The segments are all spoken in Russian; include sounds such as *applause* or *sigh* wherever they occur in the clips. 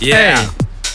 Yeah.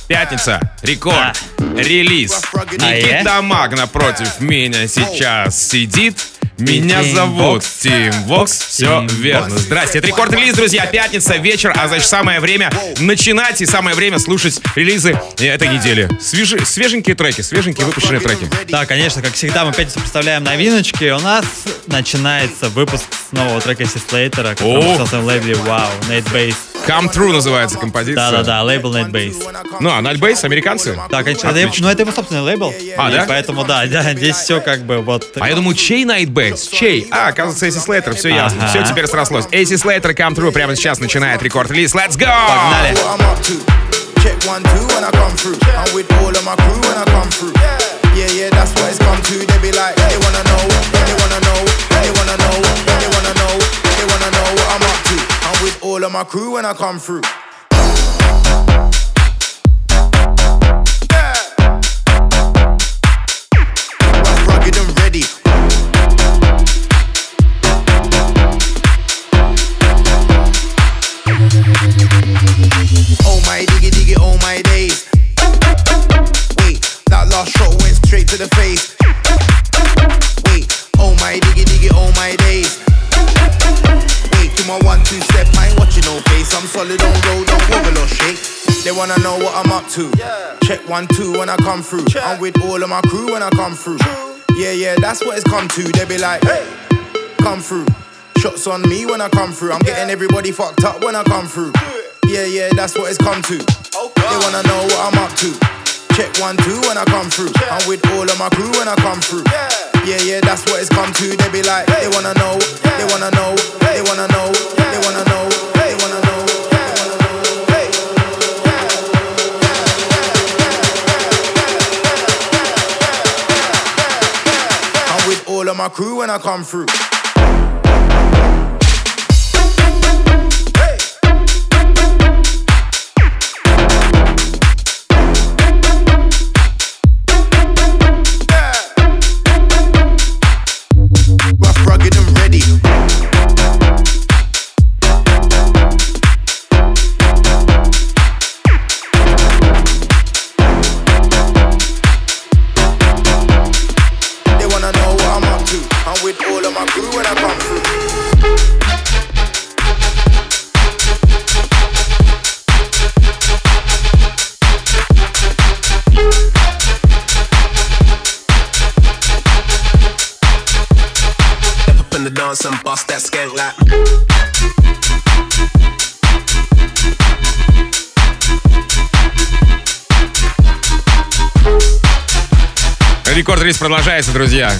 Пятница. Рекорд. Релиз. Никита Магна против меня сейчас сидит. Меня зовут. Тим Вокс. Все верно. Здрасте. Это рекорд релиз, друзья. Пятница, вечер, а значит самое время начинать и самое время слушать релизы этой недели. Свежи, свеженькие треки, свеженькие выпущенные треки. Да, конечно, как всегда, мы опять представляем новиночки. У нас начинается выпуск с нового трека Си Слейтера, который О! выпустил на своем лейбле Wow, Nate Bass. Come True называется композиция. Да-да-да, лейбл Nate Bass. Ну, а Nightbase, американцы? Да, конечно, это, ну, это его собственный лейбл. А, да? Поэтому, да, да, здесь все как бы вот... А я думаю, чей Nightbase? Чей? А, оказывается, Эйси Слейтер, все ясно. Ага. Все теперь срослось. Эйси Слейтер, Come True прямо сейчас начинает рекорд-релиз. Let's go! Погнали! Check one, two when I come through. I'm with all of my crew when I come through. Yeah, yeah, that's what it's come to. They be like, they wanna know, they wanna know, they wanna know, they wanna know, they wanna know what I'm up to. I'm with all of my crew when I come through. Last shot went straight to the face. Wait, oh my diggy diggy, oh my days. Wait, do my one two step, I ain't watching no face. I'm solid on road, don't wobble or shake. They wanna know what I'm up to. Check one two when I come through. I'm with all of my crew when I come through. Yeah, yeah, that's what it's come to. They be like, hey, come through. Shots on me when I come through. I'm getting everybody fucked up when I come through. Yeah, yeah, that's what it's come to. They wanna know what I'm up to. Check one, two when I come through. I'm with all of my crew when I come through. Yeah, yeah, that's what it's come to. They be like, they wanna know, they wanna know, they wanna know, they wanna know, they wanna know, they wanna know. I'm with all of my crew when I come through. And bust that skank Record Release продолжается, друзья.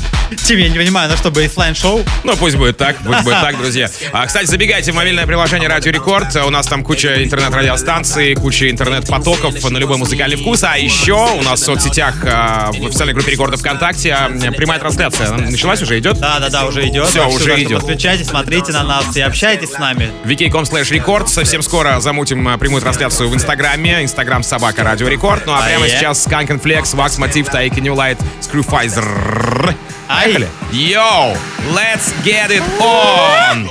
Тим, я не понимаю, на что, bassline шоу? Ну, пусть будет так, пусть будет так, *laughs* друзья. А, кстати, забегайте в мобильное приложение Радио Рекорд. У нас там куча интернет-радиостанций, куча интернет-потоков на любой музыкальный вкус. А еще у нас в соцсетях, а, в официальной группе Рекорда ВКонтакте а, прямая трансляция. Началась уже, идет? Да, да, да, уже идет. Что, уже идет. Подключайтесь, смотрите на нас и общайтесь с нами. vk.com slash record. Совсем скоро замутим а, прямую трансляцию в Инстаграме. Инстаграм собака Радио Рекорд. Ну а прямо сейчас Skank N Flex, Wax Motif, Taiki Nu Light, Screwfizer. Ай. Поехали. Yo, let's get it on!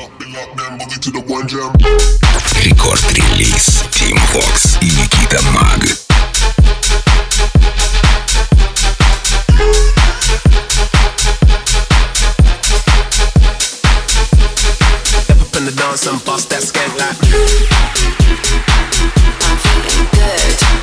Рекорд-релиз Тим Вокс и Никита Маг. Step up in the dance and bust that skank like. Give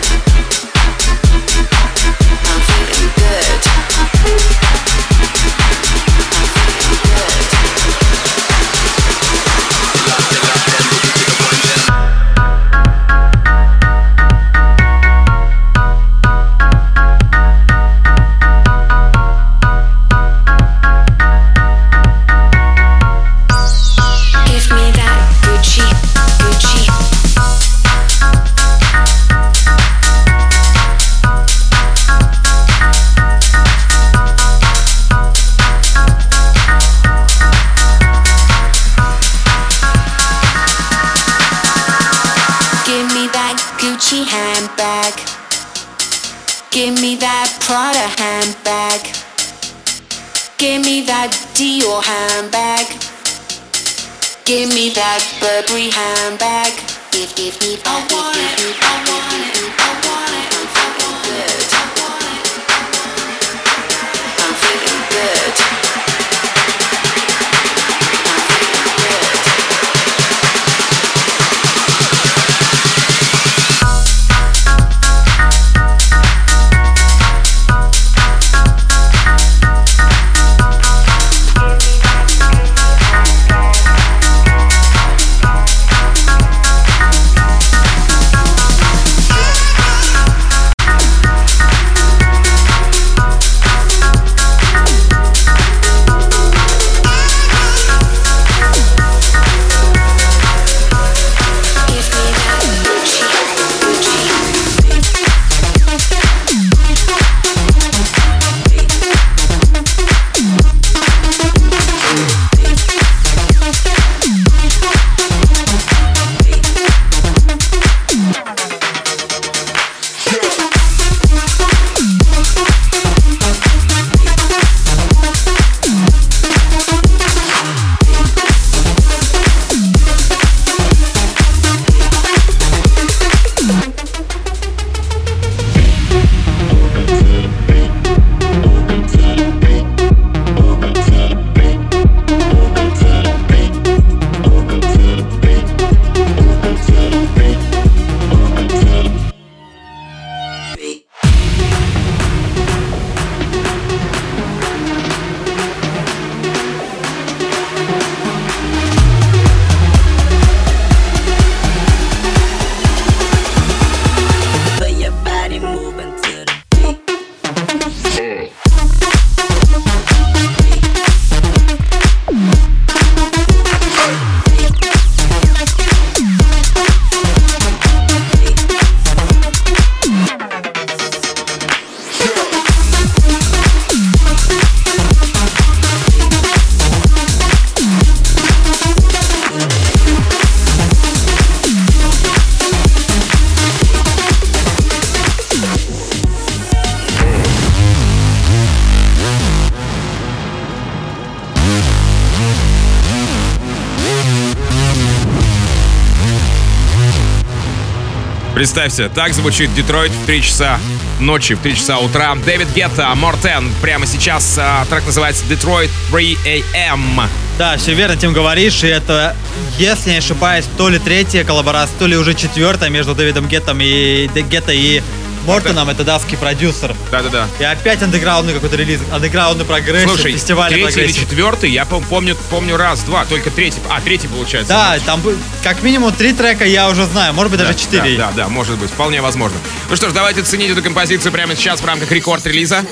Представьте, так звучит Детройт в 3 часа ночи, в 3 часа утра. Дэвид Гетта, Мортен. Прямо сейчас а, трек называется Detroit 3 AM. Да, все верно, Тим говоришь, и это, если не ошибаюсь, то ли третья коллаборация, то ли уже четвертая между Дэвидом Геттом и Гетто и Мортоном, это датский продюсер. Да-да-да. И опять андеграундный какой-то релиз, андеграундный прогрессив, Слушай, фестивальный третий или прогрессив. четвертый, я пом- помню, помню раз-два, только третий. А, третий получается. Да, там бы- как минимум три трека я уже знаю, может быть даже четыре. Да, да, да, может быть, вполне возможно. Ну что ж, давайте ценить эту композицию прямо сейчас в рамках рекорд-релиза.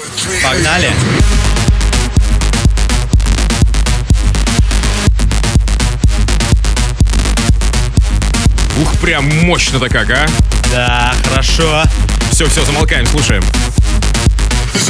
Погнали. Ух, прям мощно-то как, а? Да, хорошо. Все, все, замолкаем, слушаем. This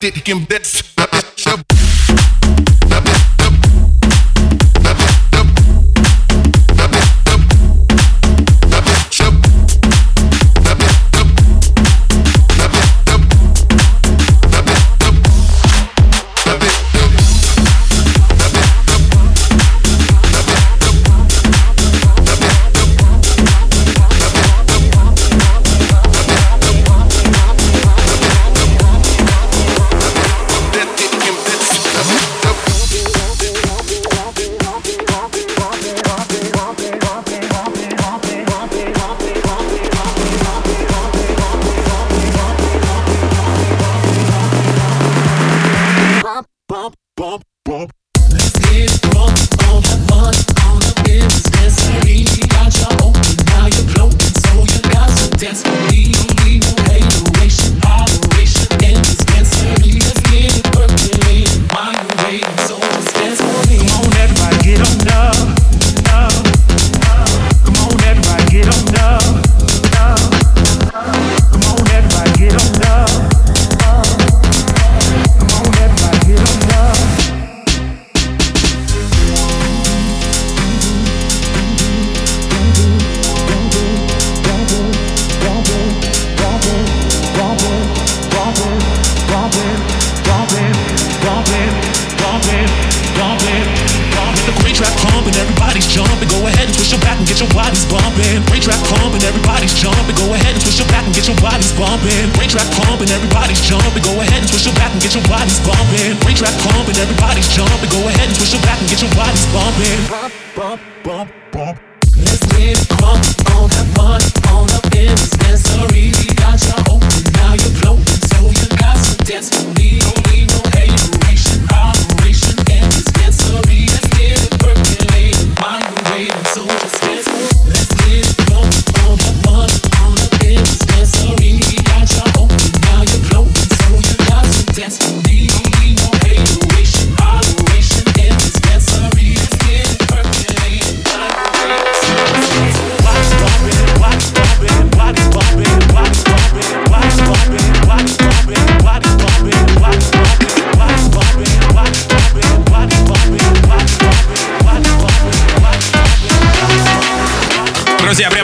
did him this. Jumping. Go ahead and twist your back and get your bodies bumping. Great track pumping, everybody's jumping. Go ahead and twist your back and get your bodies bumping. Bump, bump, bump, bump. Let's get it crunk on, have fun on in this dancery. Got you open, oh,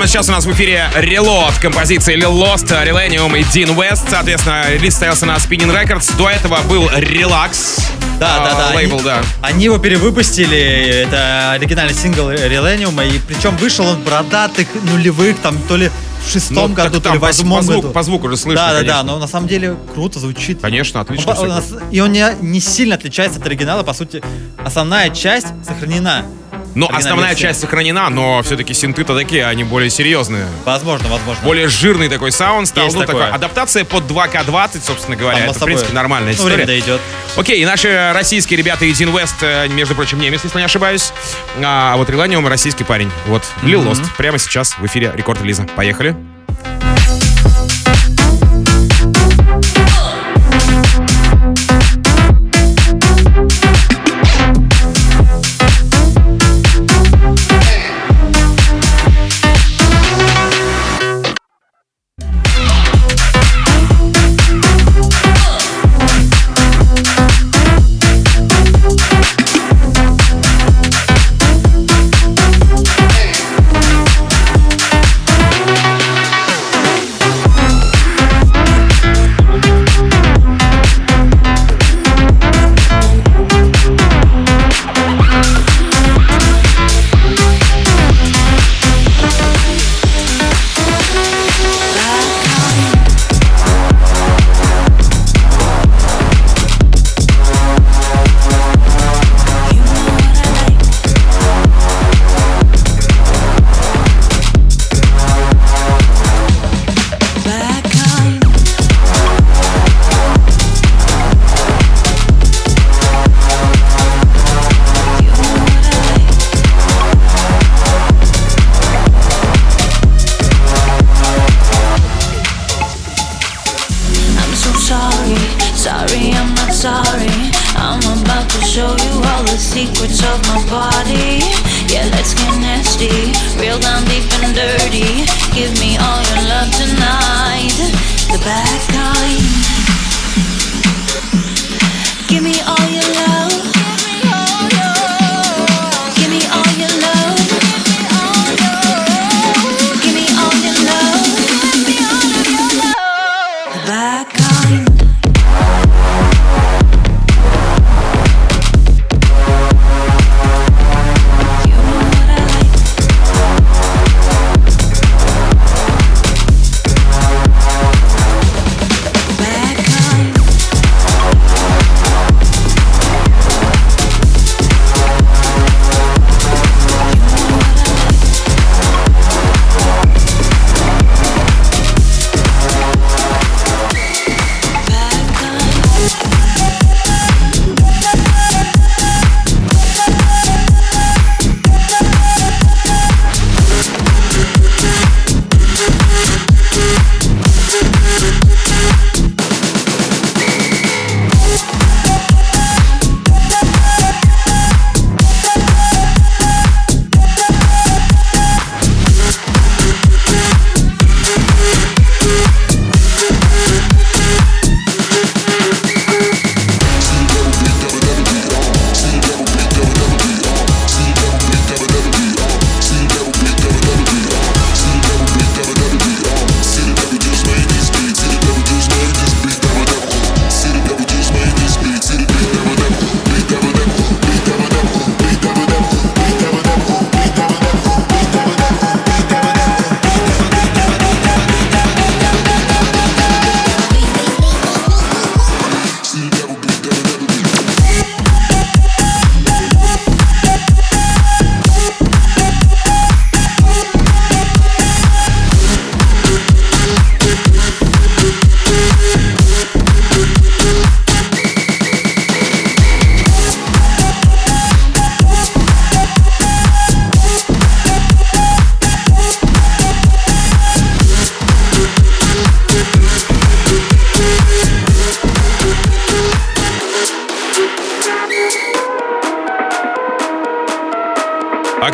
прямо сейчас у нас в эфире релот композиции Lil Lost, Relenium и Dean West. Соответственно, релиз стоялся на Spinning Records. До этого был Relax. Да, а, да, да. Лейбл, они, да. Они его перевыпустили. Это оригинальный сингл Релениума. И причем вышел он бородатых нулевых, там то ли в шестом Ну, году, то ли в восьмом по звуку, году. по звуку уже слышно, да, да, конечно. да, но на самом деле круто звучит. Конечно, отлично. Он круто. и он не, не сильно отличается от оригинала, по сути, основная часть сохранена. Но Оригинальная основная часть сохранена, но все-таки синты-то такие, они более серьезные. Возможно, возможно. Более жирный такой саунд стал. Есть ну, такое. такая адаптация под 2К20, собственно говоря. Само Это, в принципе, нормальная Ну, история. время дойдет. Окей, и наши российские ребята Deen West, э, между прочим, немец, если не ошибаюсь. А вот Реланиум российский парень. Вот, Leel Lost. Прямо сейчас в эфире Record Release. Поехали.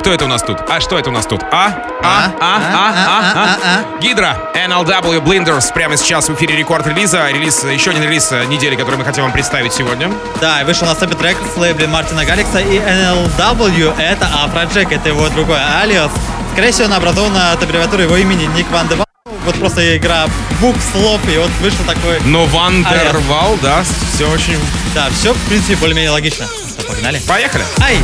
Кто это у нас тут? А что это у нас тут? А? А? А? А? А? А? Гидра, NLW Blinders прямо сейчас в эфире рекорд релиза. Релиз, еще один релиз э, недели, который мы хотим вам представить сегодня. Да, вышел на стопе трек с лейбле Мартина Галикса и NLW. Это Афроджек, это его другой алиас. Скорее всего, она образована от аббревиатуры его имени Ник Ван де Вал. Вот просто игра букв, слов, и вот вышел такой... Но Ван Алиас. дер Вал, да, все очень... Да, все, в принципе, более-менее логично. Что, погнали? Поехали. Ай!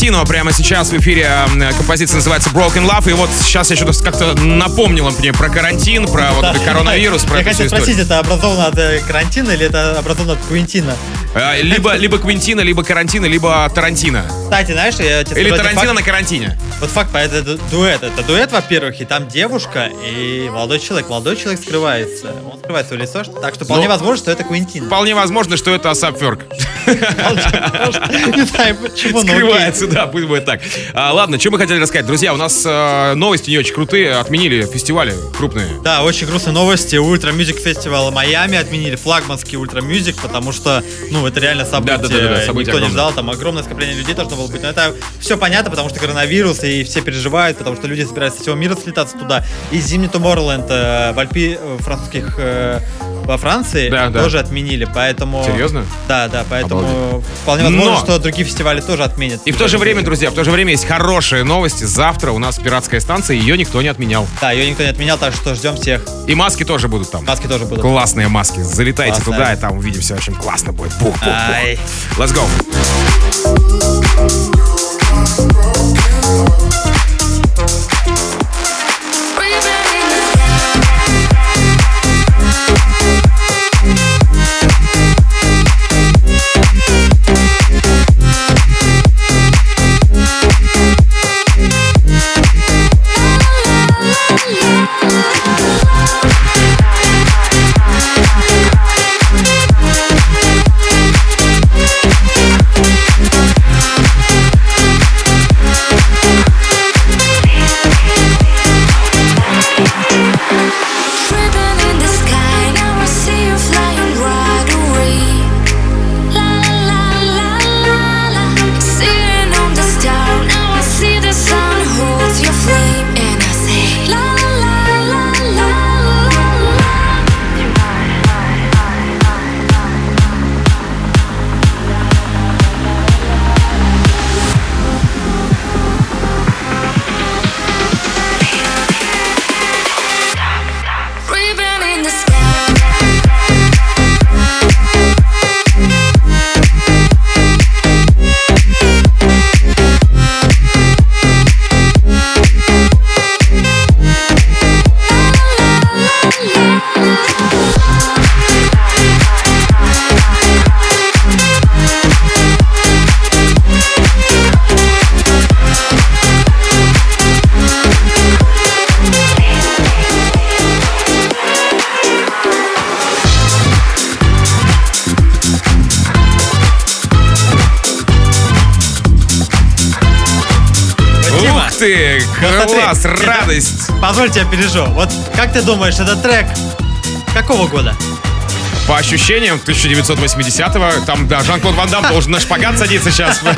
Карантино прямо сейчас в эфире э, композиция называется Broken Love. И вот сейчас я что-то как-то напомнила мне про карантин, про вот этот коронавирус, про Я хотел спросить, историю. это образовано от э, карантина или это образовано от Квинтина? Э, Либо, либо Квинтина, либо Карантина, либо Тарантино. Кстати, знаешь, я тебе Или Тарантино факт. на карантине. Вот факт, это ду- дуэт. Это дуэт, во-первых, и там девушка и молодой человек. Молодой человек скрывается. Он скрывает свое лицо, так что вполне Ну, возможно, что это Квинтин. Вполне возможно, что это Асапферк. Не знаю почему. Скрывается, да, пусть будет так. А, ладно, что мы хотели рассказать? Друзья, у нас э, новости не очень крутые. Отменили фестивали крупные. Да, очень грустные новости. Ultra Music Festival Майами отменили флагманский Ultra Music, потому что, ну, это реально событие. Да-да-да-да, событие Никто не ждал, там огромное скопление людей должно было быть. Но это все понятно, потому что коронавирус, и все переживают, потому что люди собираются со всего мира слетаться туда. И зимний Tomorrowland в Альпи э, французских э, во Франции Да, да. тоже отменили, поэтому... Серьезно? Да, да, поэтому Обалдеть. вполне возможно, Но- что другие фестивали тоже отменят. И в то же время, друзья, в то же время есть хорошие новости. Завтра у нас пиратская станция, ее никто не отменял. Да, ее никто не отменял, так что ждем всех. И маски тоже будут там. Маски тоже будут. Классные маски. Залетайте Классно. туда, и там увидимся. Общем, классно будет. Бух, бух, бух. Let's go. Это- радость! Позвольте я пережу. Вот как ты думаешь, этот трек какого года? По ощущениям 1980-го, там, да, Жан-Клод Ван Дам должен на шпагат садиться сейчас. *laughs*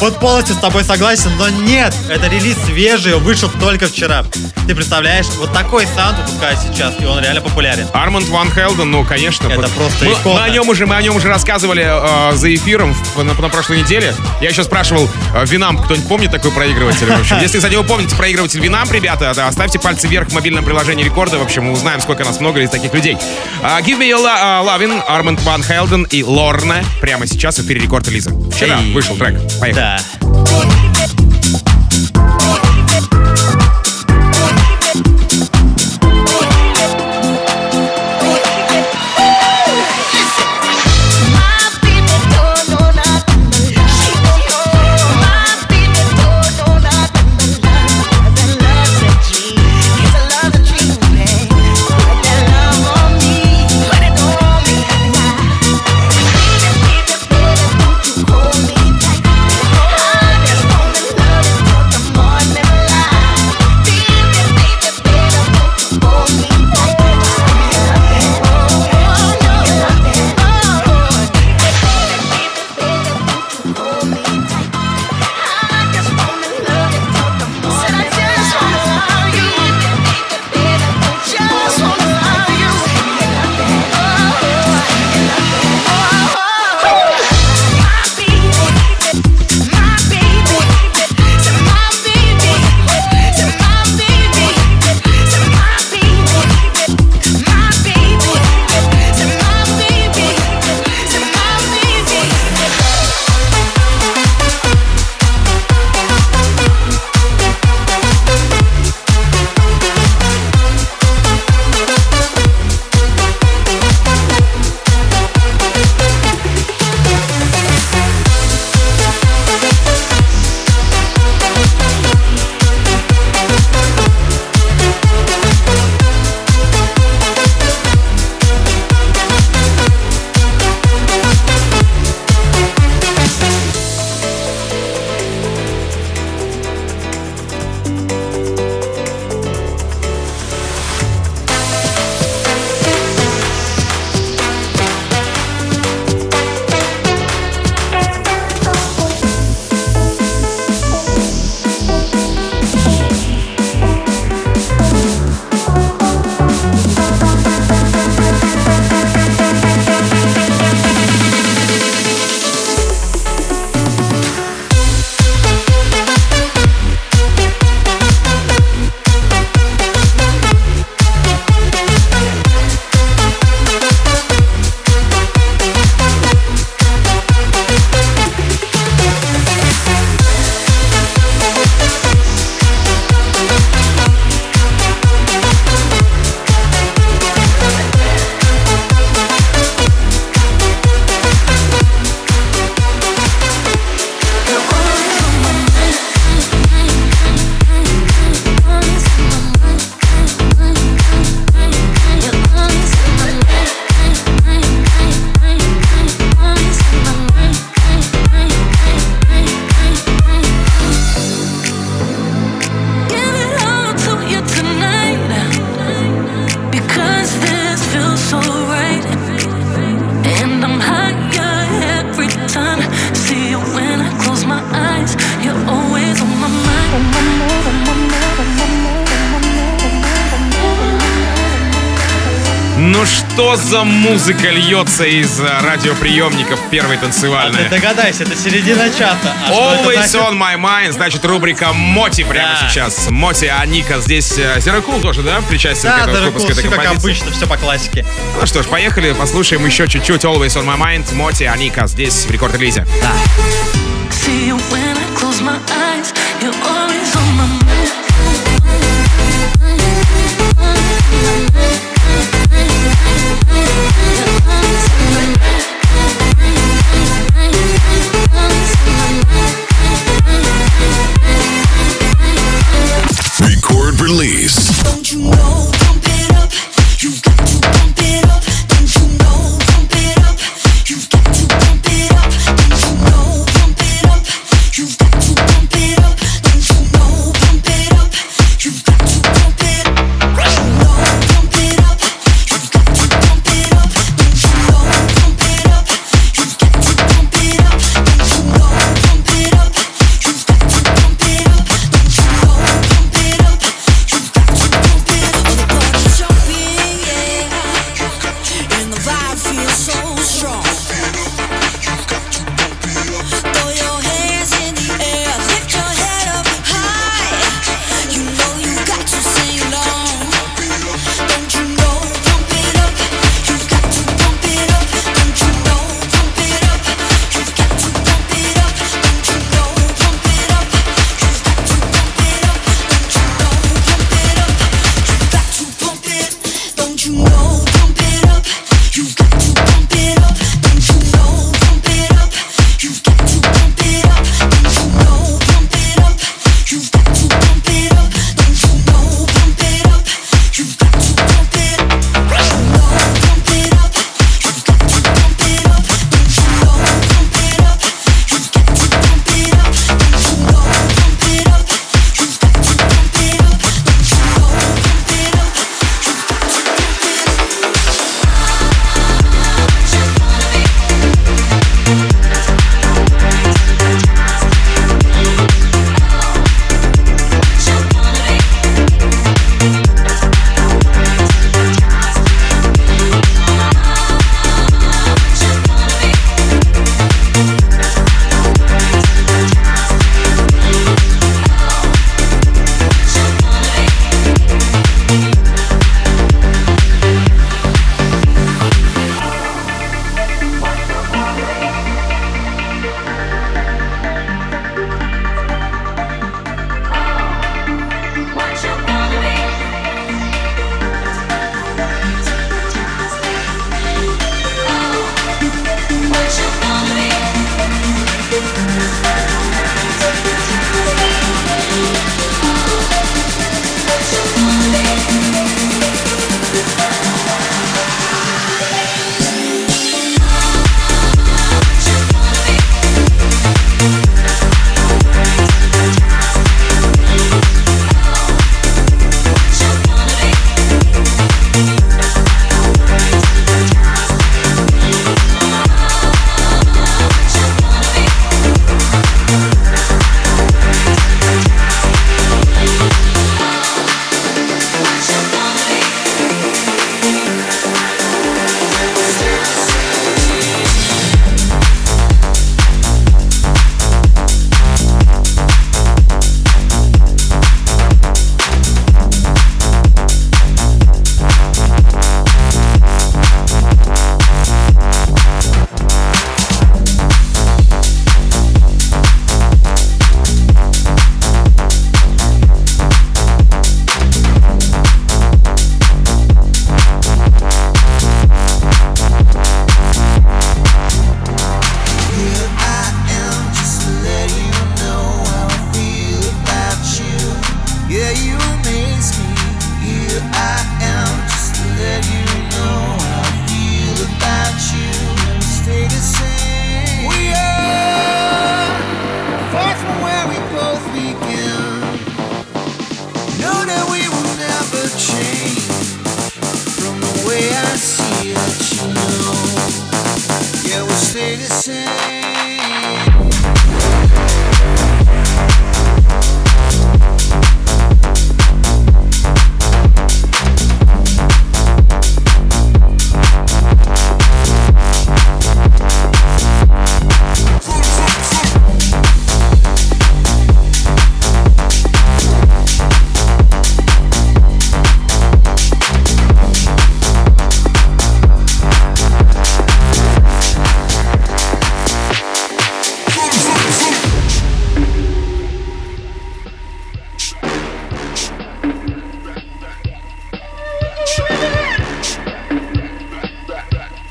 Вот полностью с тобой согласен, но нет, это релиз свежий, вышел только вчера. Ты представляешь, вот такой саунд выпускают сейчас, и он реально популярен. Арманд Ван Хелден, ну, конечно. Это вот просто мы, икона. мы о нем уже, мы о нем уже рассказывали э, за эфиром в- на, на прошлой неделе. Я еще спрашивал, э, Винам, кто-нибудь помнит такой проигрыватель? В общем, *laughs* если, кстати, вы помните проигрыватель Винам, ребята, да, оставьте пальцы вверх в мобильном приложении рекорда. В общем, мы узнаем, сколько нас много из таких людей. А, Give me your lo- lovin', Арманд Ван Хелден и Лорна. Прямо сейчас в эфире рекорд Лиза. Вчера Эй. вышел трек. Поехали. Да. за музыка льется из э, радиоприемников первой танцевальной? А ты догадайся, это середина чата. А Always on my mind, значит, рубрика Моти прямо да. сейчас. Моти, Аника, здесь э, Зерокул тоже, да, причастен да, к этому выпуску этой как обычно, все по классике. Ну что ж, поехали, послушаем еще чуть-чуть Always on my mind, Моти, Аника, здесь в рекорд-релизе. Да. See you when I close my eyes, you're always on my mind.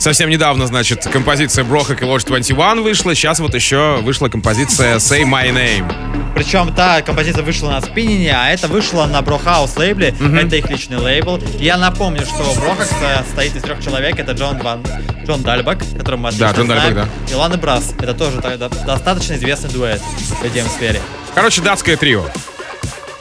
Совсем недавно, значит, композиция Брохак и Lodge 21 вышла. Сейчас вот еще вышла композиция Say My Name. Причем та композиция вышла на спиннине, а это вышло на Брохаус лейбле. Это их личный лейбл. Я напомню, что Брохакс э, состоит из трех человек. Это Джон Ван, Джон Дальбак, которого мы отлично Да, Джон Дальбак, знаем, и Лана Брас. Это тоже достаточно известный дуэт в EDM-сфере. Короче, датское трио.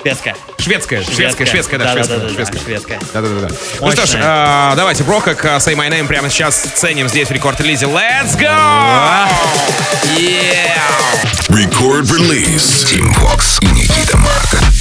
Шведская. Шведское, шведское, шведское, да, шведское. шведская. Да-да-да. Ну что ж, а, давайте, Брохак, Say My Name прямо сейчас ценим здесь в рекорд-релизе. Let's go! Yeah! Record release. Team Vox и Никита Марко.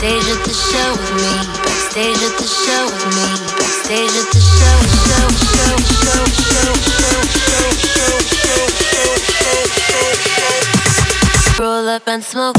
Backstage at the show with me. Backstage at the show with me. Backstage at the show, show, show, show, show, show, show, show, show, show, show, show. Smoke. Roll up and smoke.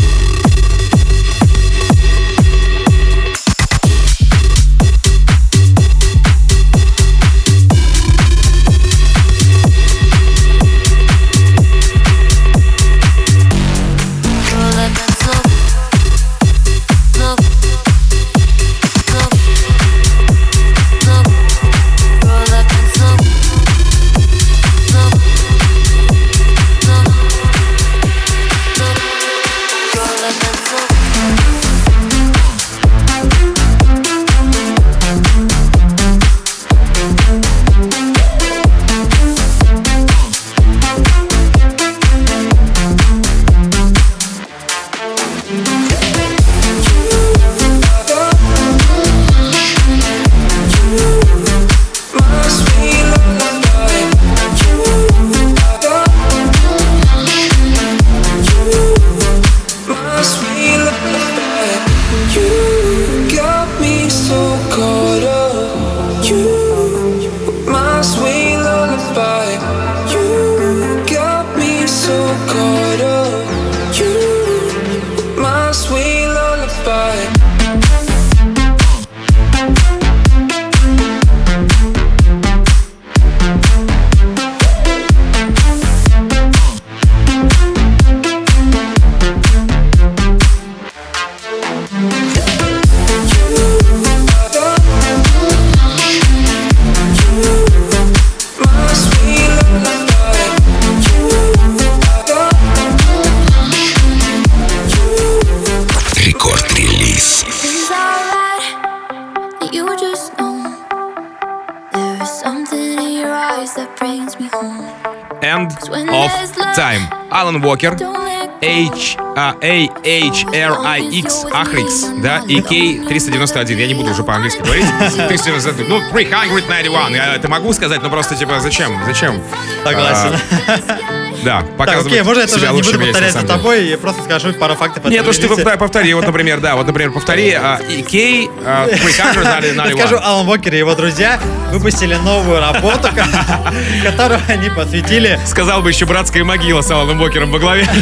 Алан Уокер, Don't let H, а, A-H-R-I-X, Ахрикс, да, и K391. Я не буду уже по-английски говорить. 391, ну, 391. Я это могу сказать, но просто, типа, зачем? Зачем? Согласен. А, да, Так, показывать окей, можно я тоже не буду повторять за тобой и просто скажу пару фактов. Нет, уж ты повтори. Вот, например, да, вот, например, повтори. а, и K, а, 391. Скажу, Алан Уокер и его друзья выпустили новую работу, ко- *laughs* которую они посвятили Сказал бы еще братская могила с Аланом Бокером во главе. *laughs*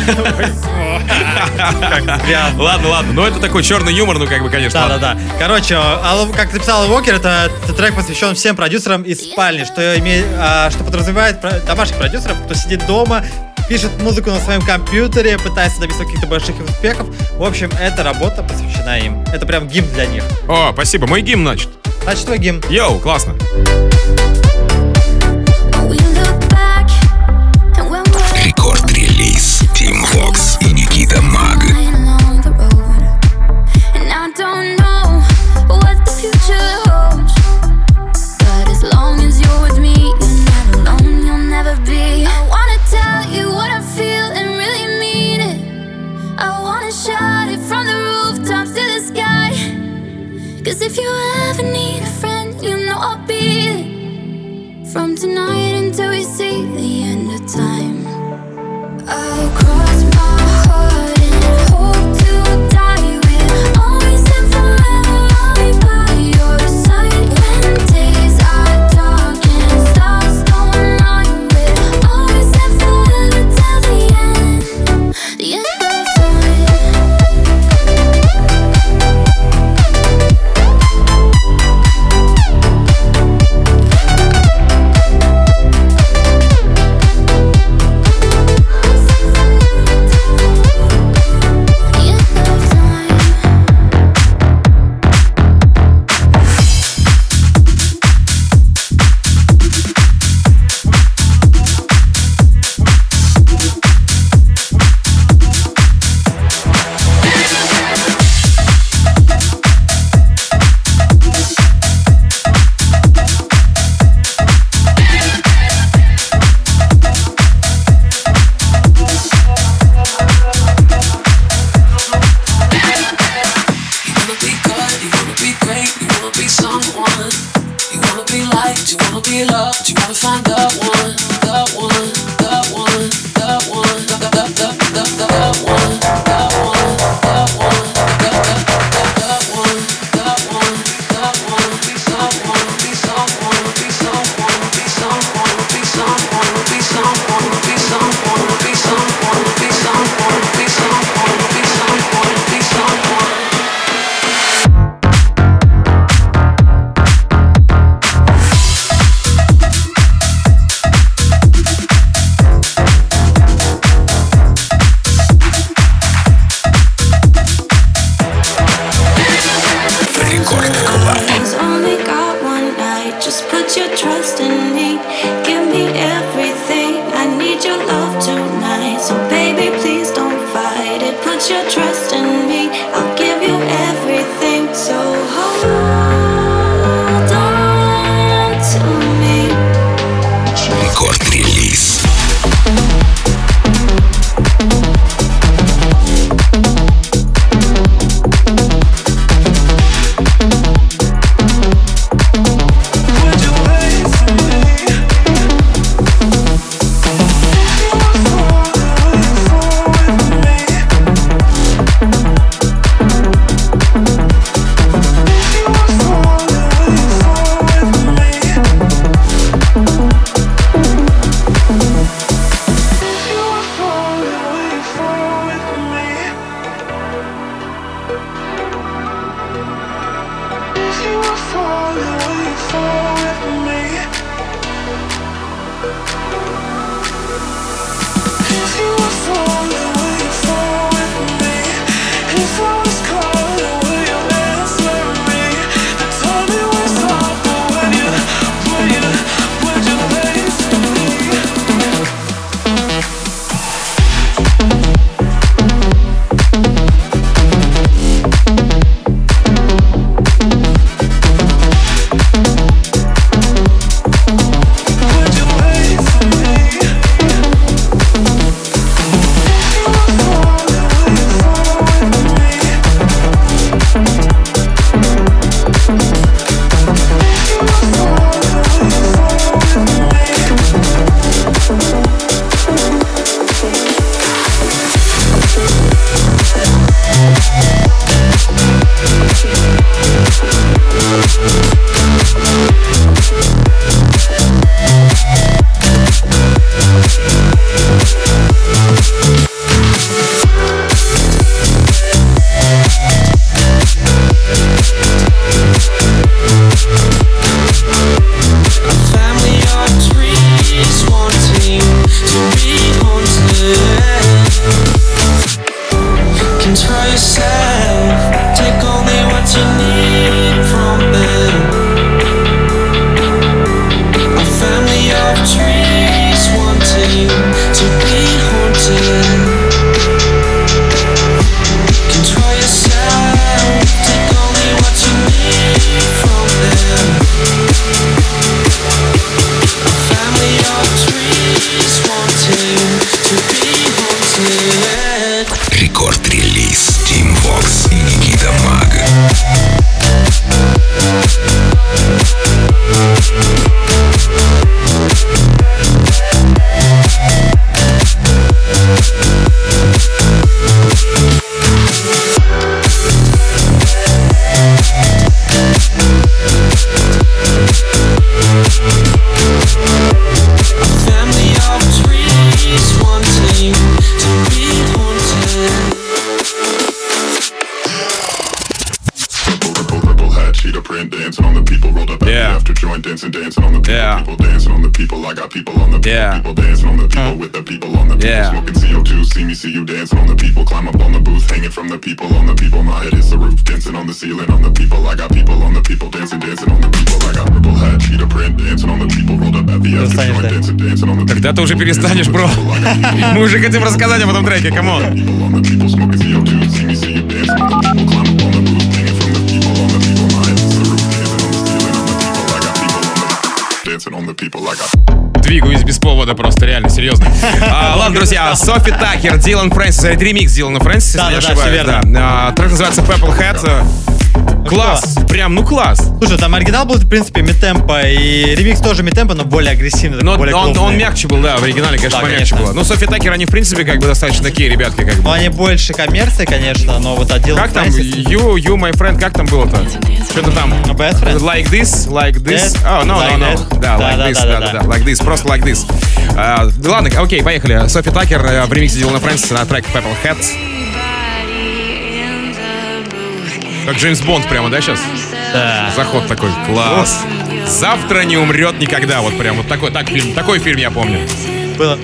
*laughs* Ладно, ладно. Но это такой черный юмор, ну, как бы, конечно. Да, да, да. Короче, как написал Уокер, это, трек посвящен всем продюсерам из спальни, что, име- а, что подразумевает домашних продюсеров, кто сидит дома, пишет музыку на своем компьютере, пытается добиться каких-то больших успехов. В общем, эта работа посвящена им. Это прям гимн для них. О, спасибо. Мой гимн, значит. Значит, твой гимн. Йоу, классно. Рекорд-релиз Team Vox joint, dancing, dancing on the people. Yeah. People dancing on the people. I got people on the people. Yeah. People dancing on the people with the people on the people. Yeah. Smoking CO2, see me, see you dancing on the people. Climb up on the booth, hanging from the people on the people. My head is the roof, dancing on the ceiling on the people. I got people on the people, dancing, dancing on the people. I got purple hat, cheetah print, dancing on the people. Rolled up at the after Перестанешь, joint, да? dancing, dancing on the people. Когда ты уже перестанешь, бро? Мы уже хотим рассказать об этом треке, камон. People on the people, smoking CO2, see me, see you dancing on the people. Climb Двигаюсь без повода просто, реально, серьезно. *laughs* А, ладно, друзья, Софи Такер, Дилан Фрэнсис, это ремикс Дилана Фрэнсиса, Да, если да, не да, ошибаюсь. да. А, Трек называется Purple Hat. Класс, прям, ну класс. Слушай, там оригинал был, в принципе, митемпо, и ремикс тоже митемпо, но более агрессивный, Но более он, он мягче был, да, в оригинале, конечно, Да, помягче было. Ну, Софи Такер, они, в принципе, как бы достаточно такие ребятки, как бы. Ну, они больше коммерции, конечно, но вот отдел Как там, you, you, my friend, как там было-то? Что-то там, Best friend? like this, like this. Yes. Oh, no, no, Like no. that. Да, like this, да, да, да, like this, просто like this. А, ладно, окей, поехали. Софи Такер э, в ремиксе Дилана Фрэнсиса на трек Purple Hat. Как Джеймс Бонд прямо, да, сейчас? Да. Заход такой, класс. Завтра не умрет никогда, вот прям вот такой, так, фильм, такой фильм я помню. Было.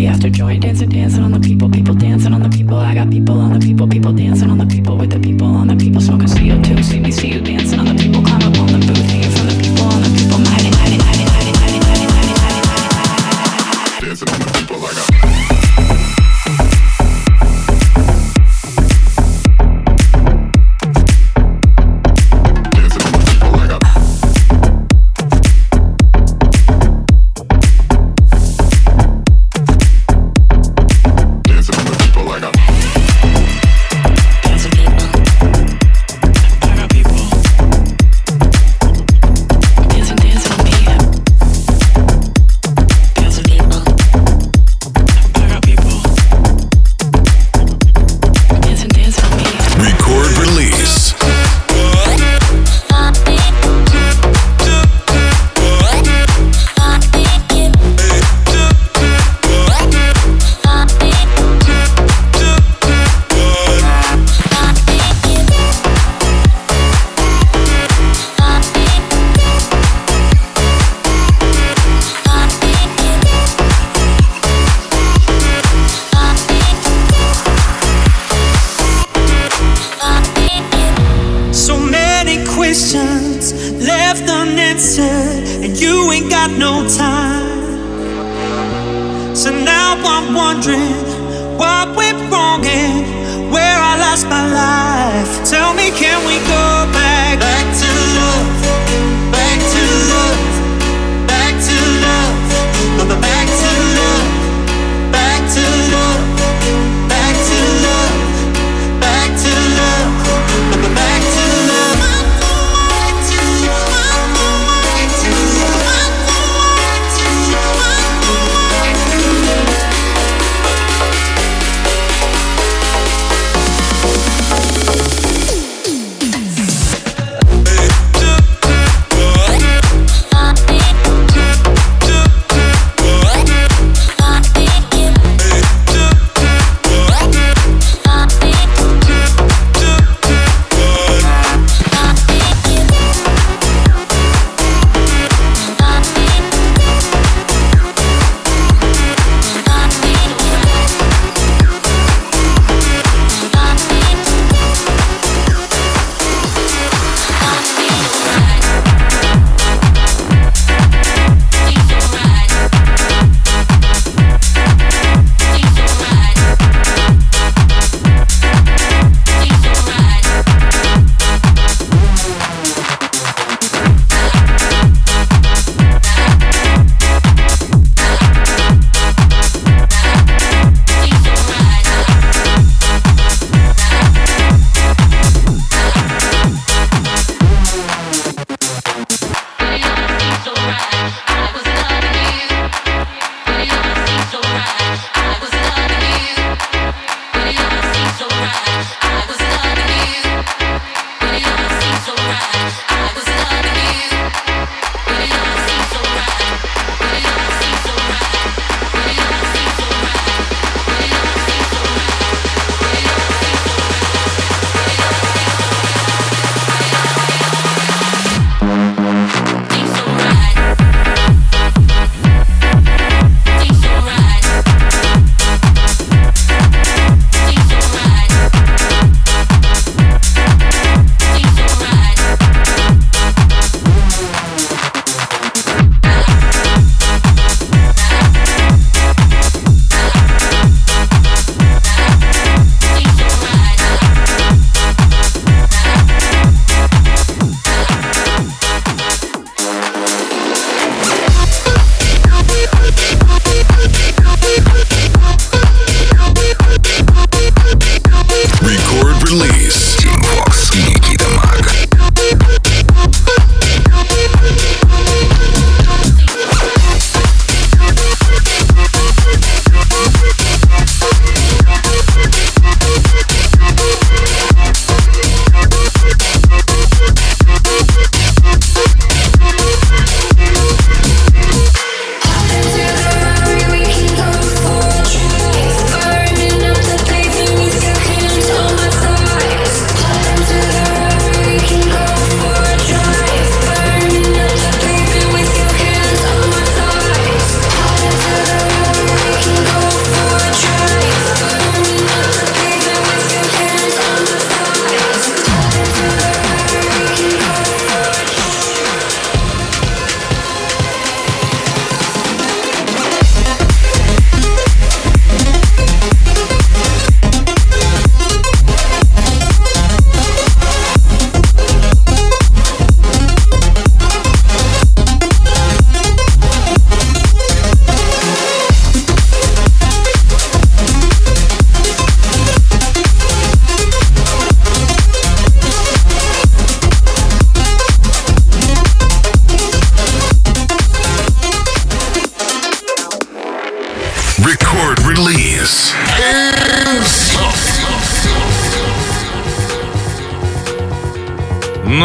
The after joint, dancing, dancing on the people, people dancing on the people. I got people on the people, people dancing on the people, with the people on the people, smoking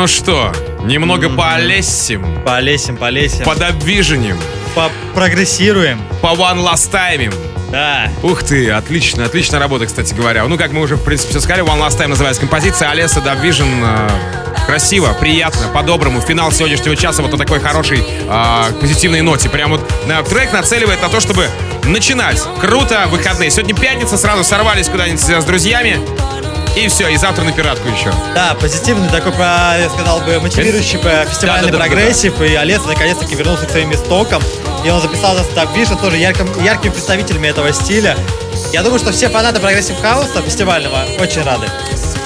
Ну что, немного полесим, Полесим, полесим. подобвиженем, Прогрессируем. по one last time. Да. Ух ты, отлично, отличная работа, кстати говоря. Ну, как мы уже, в принципе, все сказали, One Last Time называется композиция. Алеса Дабвижн красиво, приятно, по-доброму. Финал сегодняшнего часа вот на такой хорошей, а, позитивной ноте. Прям вот на, трек нацеливает на то, чтобы начинать. Круто, выходные. Сегодня пятница, сразу сорвались куда-нибудь с друзьями. И все, и завтра на пиратку еще. Да, позитивный такой, я сказал бы, мотивирующий э, фестивальный Да-да-да-да-да. прогрессив. И Олег наконец-таки вернулся к своим истокам. И он записал с DubVision, тоже ярким, яркими представителями этого стиля. Я думаю, что все фанаты прогрессив хауса фестивального очень рады.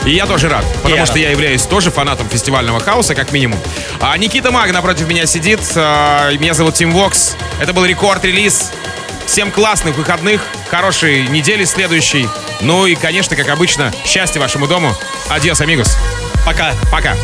И я тоже рад, потому Я что рад. я являюсь тоже фанатом фестивального хауса, как минимум. А Никита Маг напротив меня сидит. а, Меня зовут Тим Вокс. Это был Record Release. Всем классных выходных, хорошей недели следующей. Ну и, конечно, как обычно, счастья вашему дому. Адьос, амигос. Пока. Пока.